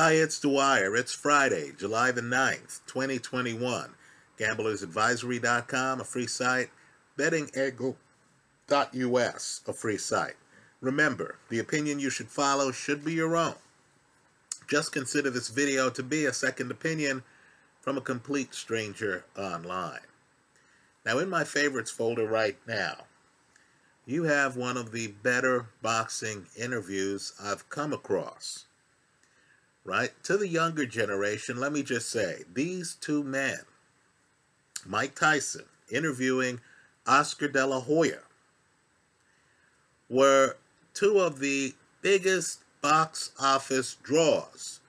Hi, it's Dwyer. It's Friday, July the 9th, 2021. GamblersAdvisory.com, a free site. BettingEagle.us, a free site. Remember, the opinion you should follow should be your own. Just consider this video to be a second opinion from a complete stranger online. Now, in my favorites folder right now, you have one of the better boxing interviews I've come across right? To the younger generation, let me just say these two men, Mike Tyson interviewing Oscar De La Hoya, were two of the biggest box office draws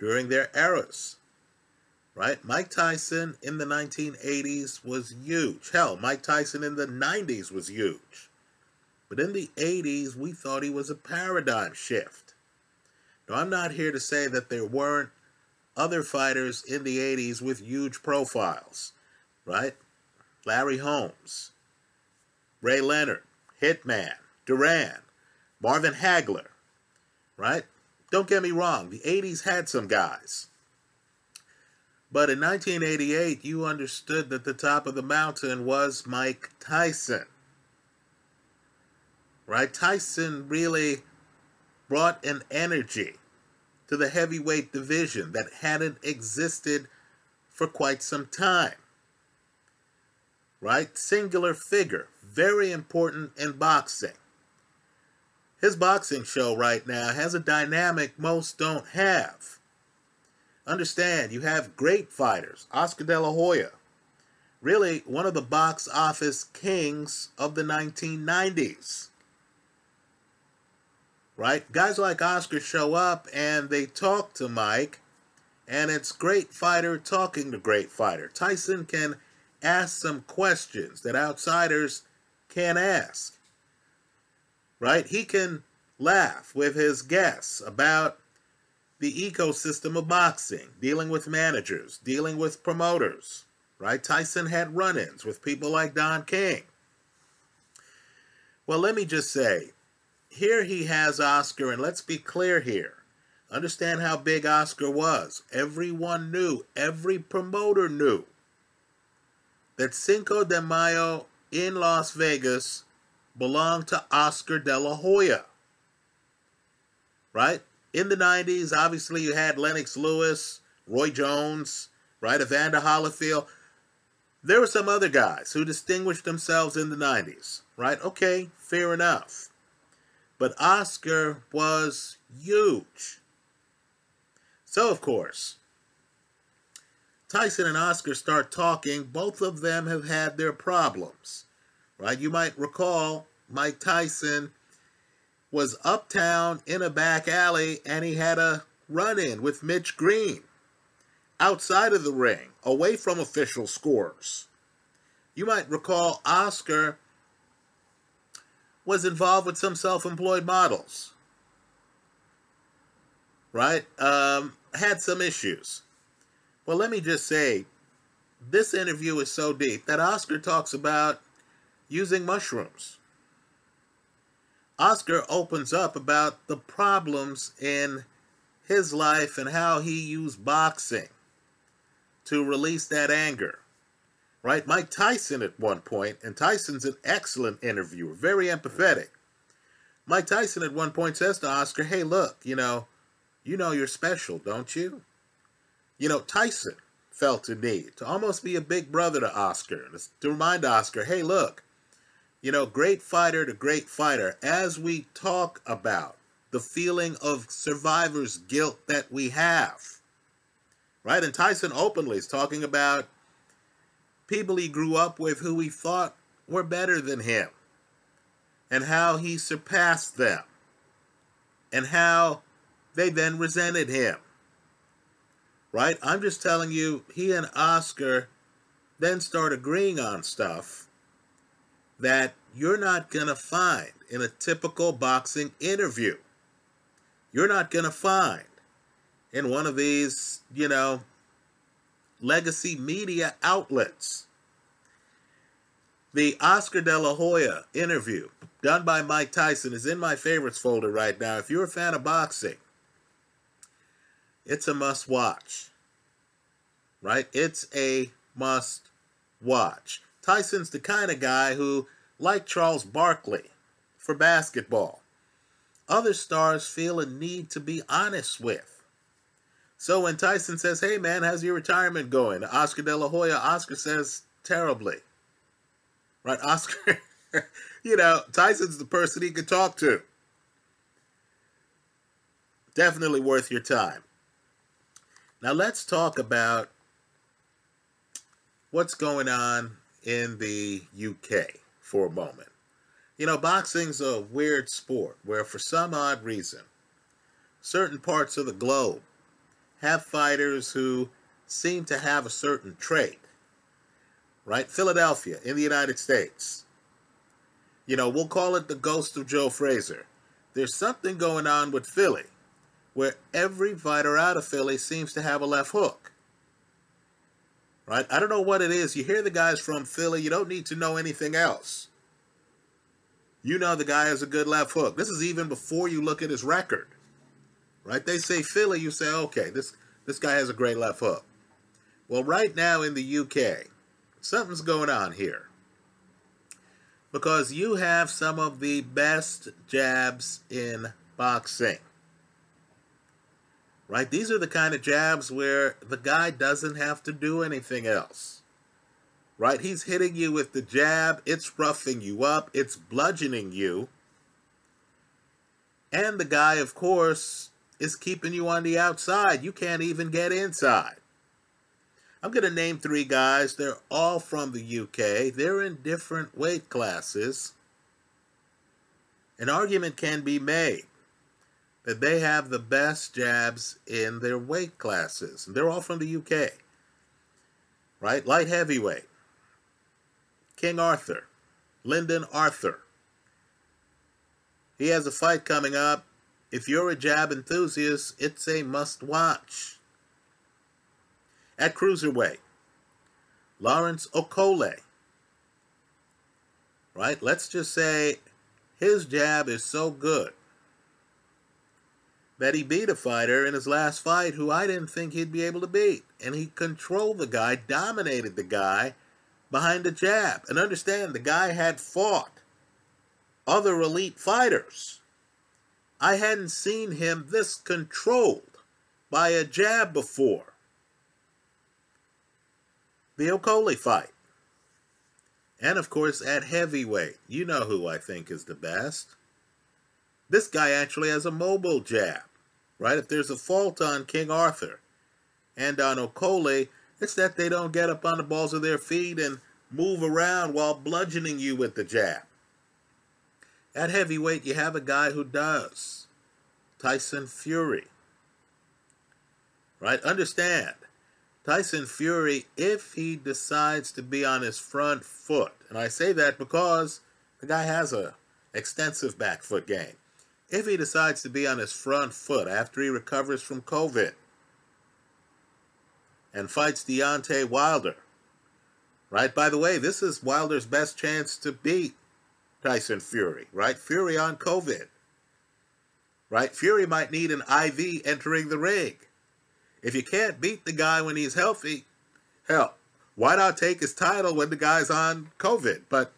during their eras. Right? Mike Tyson in the 1980s was huge. Hell, Mike Tyson in the 90s was huge. But in the 80s, we thought he was a paradigm shift. Now, I'm not here to say that there weren't other fighters in the 80s with huge profiles, right? Larry Holmes, Ray Leonard, Hitman, Duran, Marvin Hagler, right? Don't get me wrong, the 80s had some guys. But in 1988, you understood that the top of the mountain was Mike Tyson. Right? Tyson really brought an energy to the heavyweight division that hadn't existed for quite some time. Right? Singular figure, very important in boxing. His boxing show right now has a dynamic most don't have. Understand, you have great fighters, Oscar De La Hoya, really one of the box office kings of the 1990s right? Guys like Oscar show up and they talk to Mike, and it's great fighter talking to great fighter. Tyson can ask some questions that outsiders can't ask, right? He can laugh with his guests about the ecosystem of boxing, dealing with managers, dealing with promoters, right? Tyson had run ins with people like Don King. Well, let me just say, here he has Oscar, and let's be clear here. Understand how big Oscar was. Everyone knew, every promoter knew that Cinco de Mayo in Las Vegas belonged to Oscar De La Hoya. Right? In the 90s, obviously, you had Lennox Lewis, Roy Jones, right? Evander Holyfield. There were some other guys who distinguished themselves in the 90s, right? Okay, fair enough. But Oscar was huge. So, of course, Tyson and Oscar start talking. Both of them have had their problems, right? You might recall Mike Tyson was uptown in a back alley and he had a run in with Mitch Green outside of the ring, away from official scores. You might recall Oscar was involved with some self-employed models, right? Um, had some issues. Well, let me just say, this interview is so deep that Oscar talks about using mushrooms. Oscar opens up about the problems in his life and how he used boxing to release that anger right? Mike Tyson at one point, and Tyson's an excellent interviewer, very empathetic. Mike Tyson at one point says to Oscar, "Hey, look, you know, you know you're special, don't you?" You know, Tyson felt a need to almost be a big brother to Oscar, to remind Oscar, "Hey, look, you know, great fighter to great fighter, as we talk about the feeling of survivor's guilt that we have." Right? And Tyson openly is talking about people he grew up with who he thought were better than him, and how he surpassed them, and how they then resented him. Right? I'm just telling you, he and Oscar then start agreeing on stuff that you're not going to find in a typical boxing interview. You're not going to find in one of these, you know, legacy media outlets. The Oscar De La Hoya interview done by Mike Tyson is in my favorites folder right now. If you're a fan of boxing, it's a must watch. Right? It's a must watch. Tyson's the kind of guy who, like Charles Barkley for basketball, other stars feel a need to be honest with. So when Tyson says, Hey man, how's your retirement going? Oscar De La Hoya, Oscar says, Terribly. Right? Oscar, you know, Tyson's the person he could talk to. Definitely worth your time. Now let's talk about what's going on in the UK for a moment. You know, boxing's a weird sport where, for some odd reason, certain parts of the globe have fighters who seem to have a certain trait. Right? Philadelphia in the United States. You know, we'll call it the ghost of Joe Frazier. There's something going on with Philly where every fighter out of Philly seems to have a left hook. Right? I don't know what it is. You hear the guys from Philly, you don't need to know anything else. You know the guy has a good left hook. This is even before you look at his record. Right? They say Philly, you say, okay, this this guy has a great left hook. Well, right now in the UK, something's going on here. Because you have some of the best jabs in boxing right? These are the kind of jabs where the guy doesn't have to do anything else, right? He's hitting you with the jab, it's roughing you up, it's bludgeoning you. And the guy, of course, is keeping you on the outside. You can't even get inside. I'm going to name three guys. They're all from the UK. They're in different weight classes. An argument can be made that they have the best jabs in their weight classes. And they're all from the UK. Right? Light heavyweight. King Arthur. Lyndon Arthur. He has a fight coming up. If you're a jab enthusiast, it's a must watch. At cruiserweight, Lawrence Okolie. Right? Let's just say his jab is so good that he beat a fighter in his last fight who I didn't think he'd be able to beat. And he controlled the guy, dominated the guy behind the jab. And understand, the guy had fought other elite fighters. I hadn't seen him this controlled by a jab before. The Okolie fight. And of course, at heavyweight, you know who I think is the best. This guy actually has a mobile jab right? If there's a fault on King Arthur and on Okolie, it's that they don't get up on the balls of their feet and move around while bludgeoning you with the jab. At heavyweight, you have a guy who does. Tyson Fury. Right? Understand, Tyson Fury, if he decides to be on his front foot, and I say that because the guy has a extensive back foot game if he decides to be on his front foot after he recovers from COVID and fights Deontay Wilder. Right? By the way, this is Wilder's best chance to beat Tyson Fury, right? Fury on COVID. Right? Fury might need an IV entering the ring. If you can't beat the guy when he's healthy, hell, why not take his title when the guy's on COVID? But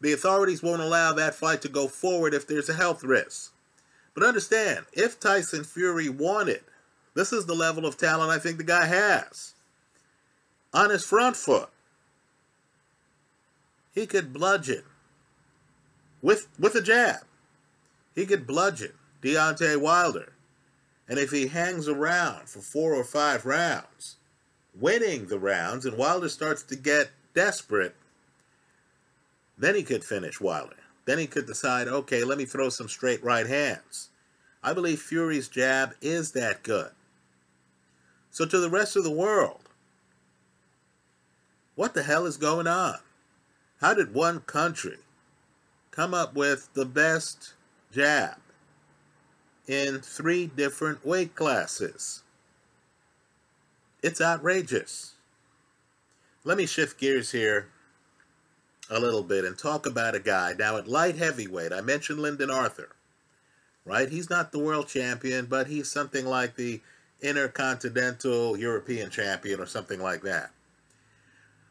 the authorities won't allow that fight to go forward if there's a health risk. But understand, if Tyson Fury wanted, this is the level of talent I think the guy has. On his front foot, he could bludgeon with with a jab. He could bludgeon Deontay Wilder. And if he hangs around for four or five rounds, winning the rounds, and Wilder starts to get desperate, then he could finish Wilder. Then he could decide, okay, let me throw some straight right hands. I believe Fury's jab is that good. So to the rest of the world, what the hell is going on? How did one country come up with the best jab in three different weight classes? It's outrageous. Let me shift gears here a little bit and talk about a guy. Now, at light heavyweight, I mentioned Lyndon Arthur, right? He's not the world champion, but he's something like the intercontinental European champion or something like that.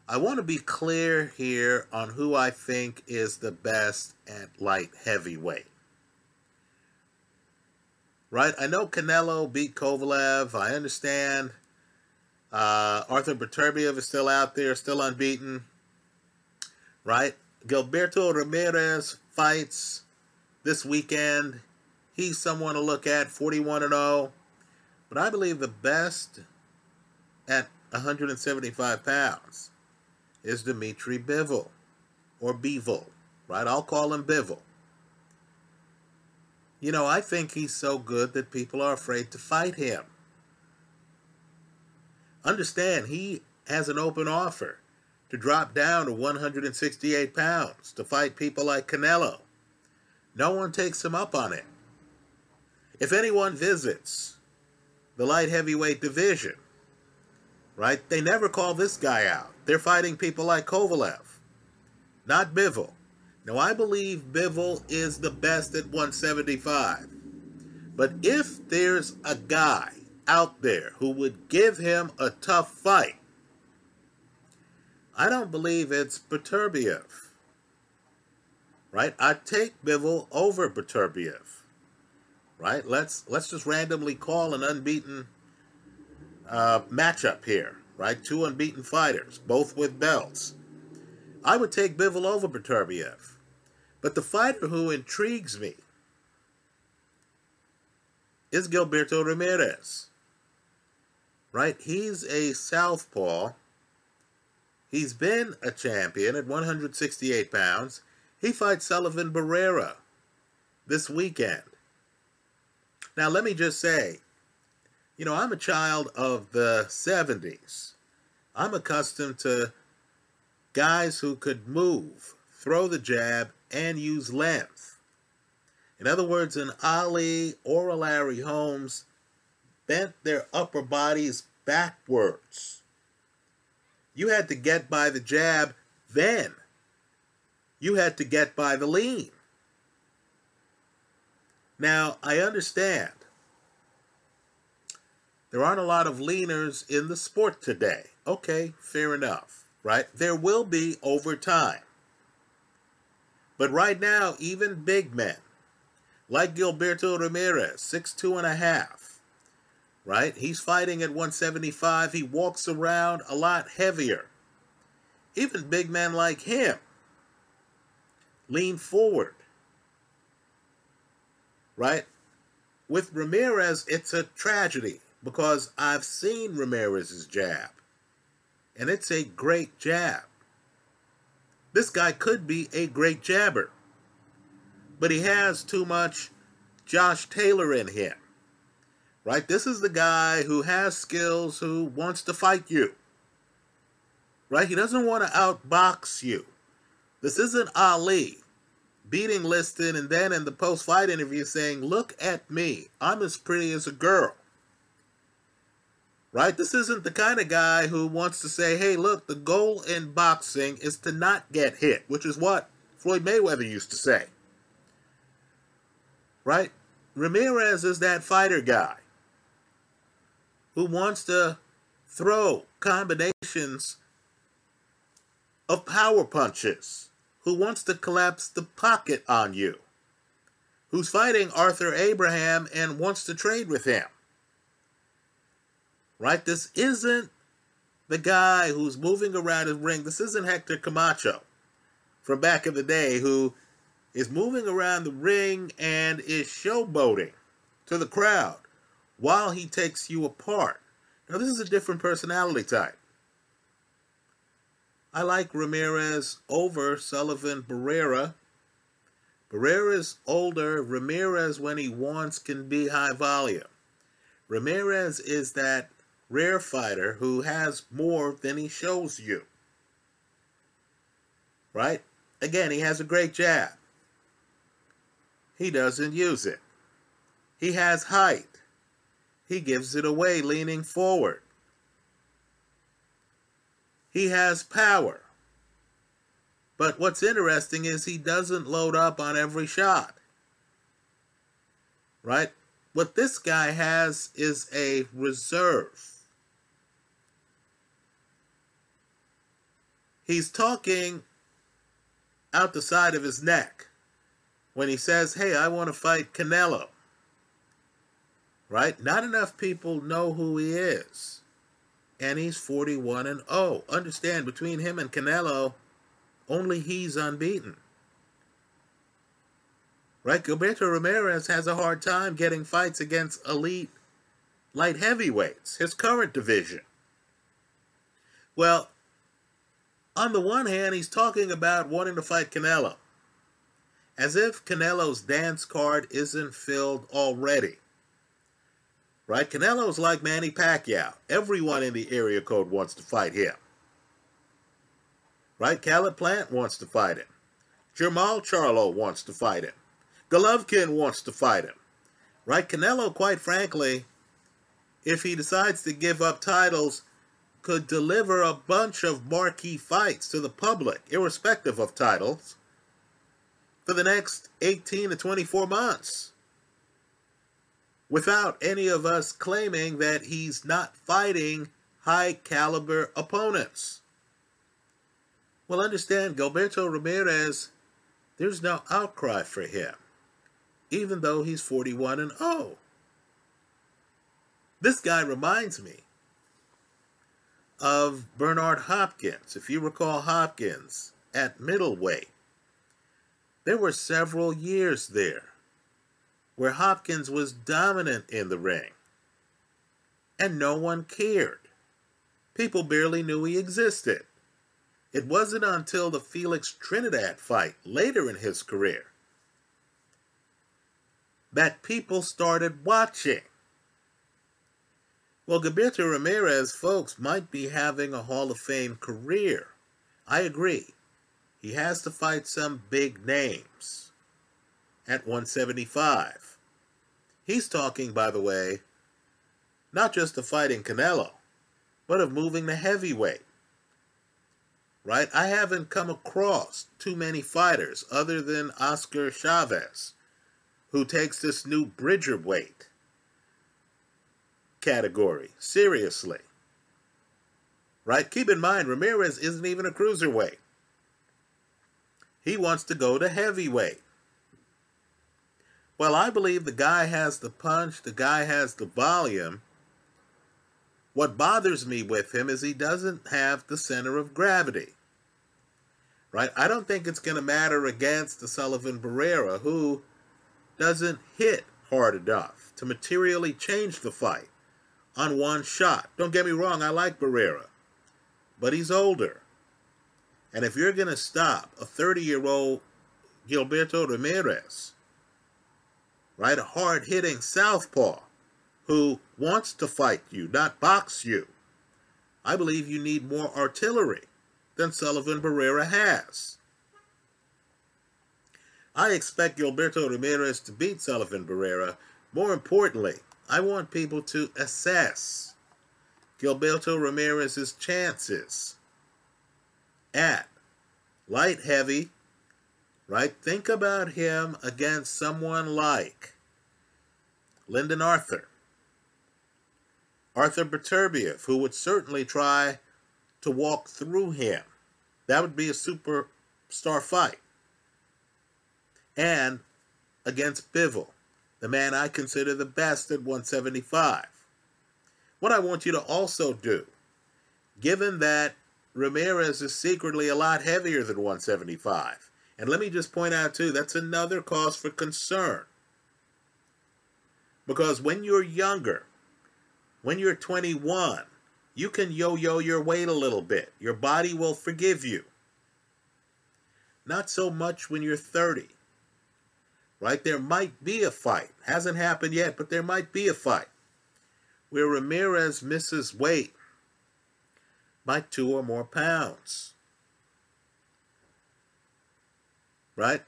I want to be clear here on who I think is the best at light heavyweight. Right? I know Canelo beat Kovalev. I understand uh, Arthur Beterbiev is still out there, still unbeaten. Right? Gilberto Ramirez fights this weekend. He's someone to look at, 41 and 0. But I believe the best at 175 pounds is Dimitri Bivol or Bivol, right? I'll call him Bivol. You know, I think he's so good that people are afraid to fight him. Understand, he has an open offer to drop down to 168 pounds to fight people like Canelo. No one takes him up on it. If anyone visits the light heavyweight division, right, they never call this guy out. They're fighting people like Kovalev, not Bivol. Now, I believe Bivol is the best at 175. But if there's a guy out there who would give him a tough fight, I don't believe it's Beterbiev. Right? I take Bivol over Beterbiev. Right? Let's let's just randomly call an unbeaten uh, matchup here. Right? Two unbeaten fighters, both with belts. I would take Bivol over Beterbiev. But the fighter who intrigues me is Gilberto Ramirez. Right? He's a southpaw He's been a champion at 168 pounds. He fights Sullivan Barrera this weekend. Now, let me just say, you know, I'm a child of the 70s. I'm accustomed to guys who could move, throw the jab, and use length. In other words, an Ali or a Larry Holmes bent their upper bodies backwards you had to get by the jab then. You had to get by the lean. Now, I understand there aren't a lot of leaners in the sport today. Okay, fair enough, right? There will be over time. But right now, even big men, like Gilberto Ramirez, six two and a half, right? He's fighting at 175. He walks around a lot heavier. Even big men like him lean forward, right? With Ramirez, it's a tragedy because I've seen Ramirez's jab, and it's a great jab. This guy could be a great jabber, but he has too much Josh Taylor in him right? This is the guy who has skills, who wants to fight you, right? He doesn't want to outbox you. This isn't Ali beating Liston and then in the post fight interview saying, Look at me, I'm as pretty as a girl. Right? This isn't the kind of guy who wants to say, Hey, look, the goal in boxing is to not get hit, which is what Floyd Mayweather used to say. Right? Ramirez is that fighter guy who wants to throw combinations of power punches, who wants to collapse the pocket on you, who's fighting Arthur Abraham and wants to trade with him. Right? This isn't the guy who's moving around his ring. This isn't Hector Camacho from back in the day who is moving around the ring and is showboating to the crowd while he takes you apart. Now, this is a different personality type. I like Ramirez over Sullivan Barrera. Barrera's older. Ramirez, when he wants, can be high volume. Ramirez is that rare fighter who has more than he shows you. Right? Again, he has a great jab. He doesn't use it. He has height. He gives it away leaning forward. He has power. But what's interesting is he doesn't load up on every shot. Right? What this guy has is a reserve. He's talking out the side of his neck when he says, Hey, I want to fight Canelo. Right? Not enough people know who he is. And he's 41 and 0. Understand, between him and Canelo, only he's unbeaten. Right? Gilberto Ramirez has a hard time getting fights against elite light heavyweights, his current division. Well, on the one hand, he's talking about wanting to fight Canelo. As if Canelo's dance card isn't filled already. Right? Canelo's like Manny Pacquiao. Everyone in the area code wants to fight him. Right? Caleb Plant wants to fight him. Jermall Charlo wants to fight him. Golovkin wants to fight him. Right? Canelo, quite frankly, if he decides to give up titles, could deliver a bunch of marquee fights to the public, irrespective of titles, for the next 18 to 24 months without any of us claiming that he's not fighting high caliber opponents. Well, understand, Gilberto Ramirez, there's no outcry for him, even though he's 41 and 0. This guy reminds me of Bernard Hopkins. If you recall Hopkins at middleweight, there were several years there where Hopkins was dominant in the ring, and no one cared. People barely knew he existed. It wasn't until the Felix Trinidad fight later in his career that people started watching. Well, Gilberto Ramirez, folks, might be having a Hall of Fame career. I agree. He has to fight some big names at 175. He's talking, by the way, not just of fighting Canelo, but of moving to heavyweight. Right? I haven't come across too many fighters other than Oscar Chavez who takes this new Bridger weight category seriously. Right? Keep in mind, Ramirez isn't even a cruiserweight. He wants to go to heavyweight. Well, I believe the guy has the punch, the guy has the volume. What bothers me with him is he doesn't have the center of gravity. Right? I don't think it's going to matter against the Sullivan Barrera, who doesn't hit hard enough to materially change the fight on one shot. Don't get me wrong, I like Barrera, but he's older. And if you're going to stop a 30 year old Gilberto Ramirez, right, a hard hitting southpaw who wants to fight you, not box you, I believe you need more artillery than Sullivan Barrera has. I expect Gilberto Ramirez to beat Sullivan Barrera. More importantly, I want people to assess Gilberto Ramirez's chances at light heavy, right? Think about him against someone like Lyndon Arthur, Arthur Beterbiev, who would certainly try to walk through him. That would be a superstar fight. And against Bivol the man I consider the best at 175. What I want you to also do, given that Ramirez is secretly a lot heavier than 175, and let me just point out too, that's another cause for concern. Because when you're younger, when you're 21, you can yo yo your weight a little bit. Your body will forgive you. Not so much when you're 30 right? There might be a fight. Hasn't happened yet, but there might be a fight where Ramirez misses weight by two or more pounds. Right?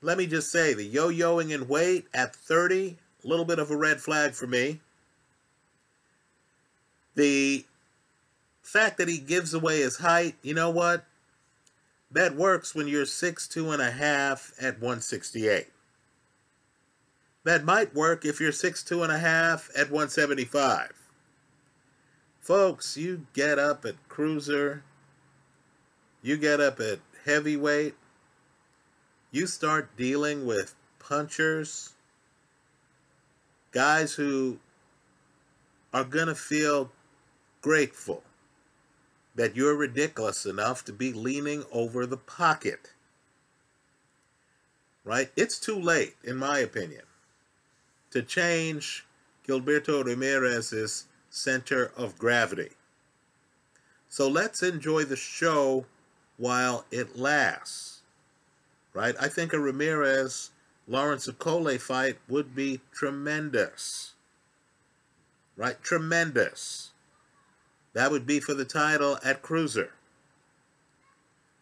Let me just say the yo yoing in weight at 30, a little bit of a red flag for me. The fact that he gives away his height, you know what? That works when you're six two and a half at 168 that might work if you're six two and a half at 175. Folks, you get up at cruiser, you get up at heavyweight, you start dealing with punchers, guys who are going to feel grateful that you're ridiculous enough to be leaning over the pocket. Right? It's too late, in my opinion, to change Gilberto Ramirez's center of gravity. So let's enjoy the show while it lasts. Right? I think a Ramirez Lawrence Okolie fight would be tremendous. Right? Tremendous. That would be for the title at Cruiser.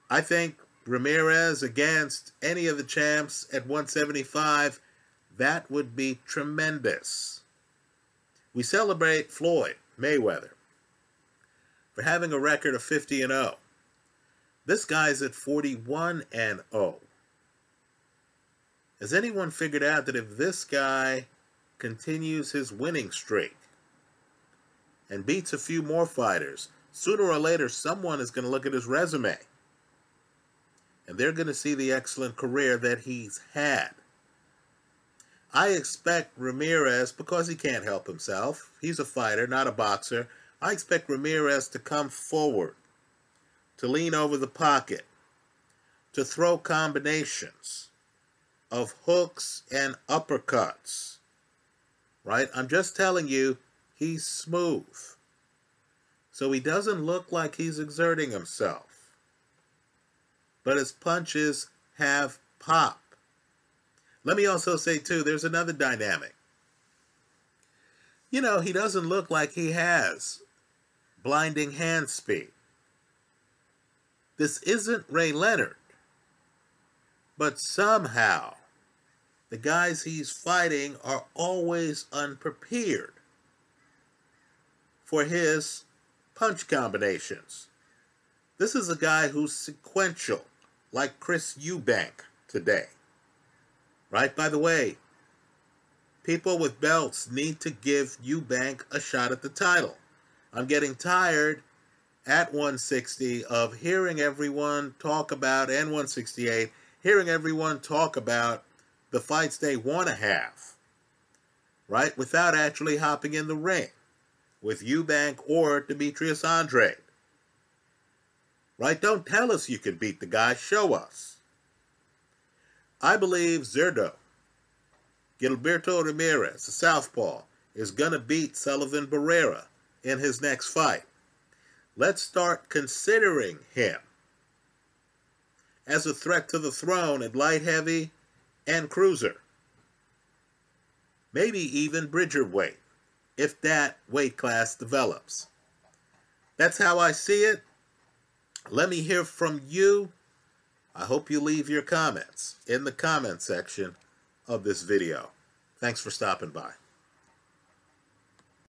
I think Ramirez against any of the champs at 175, that would be tremendous. We celebrate Floyd Mayweather for having a record of 50 and 0. This guy's at 41 and 0. Has anyone figured out that if this guy continues his winning streak and beats a few more fighters, sooner or later someone is going to look at his resume and they're going to see the excellent career that he's had. I expect Ramirez, because he can't help himself, he's a fighter, not a boxer. I expect Ramirez to come forward, to lean over the pocket, to throw combinations of hooks and uppercuts. Right? I'm just telling you, he's smooth. So he doesn't look like he's exerting himself. But his punches have pop. Let me also say, too, there's another dynamic. You know, he doesn't look like he has blinding hand speed. This isn't Ray Leonard. But somehow, the guys he's fighting are always unprepared for his punch combinations. This is a guy who's sequential, like Chris Eubank today. Right? By the way, people with belts need to give Eubank a shot at the title. I'm getting tired at 160 of hearing everyone talk about, and 168, hearing everyone talk about the fights they want to have, right? Without actually hopping in the ring with Eubank or Demetrius Andrade. Right? Don't tell us you can beat the guy, show us. I believe Zurdo, Gilberto Ramirez, the southpaw, is going to beat Sullivan Barrera in his next fight. Let's start considering him as a threat to the throne at light heavy and cruiser. Maybe even bridger weight, if that weight class develops. That's how I see it. Let me hear from you I hope you leave your comments in the comment section of this video. Thanks for stopping by.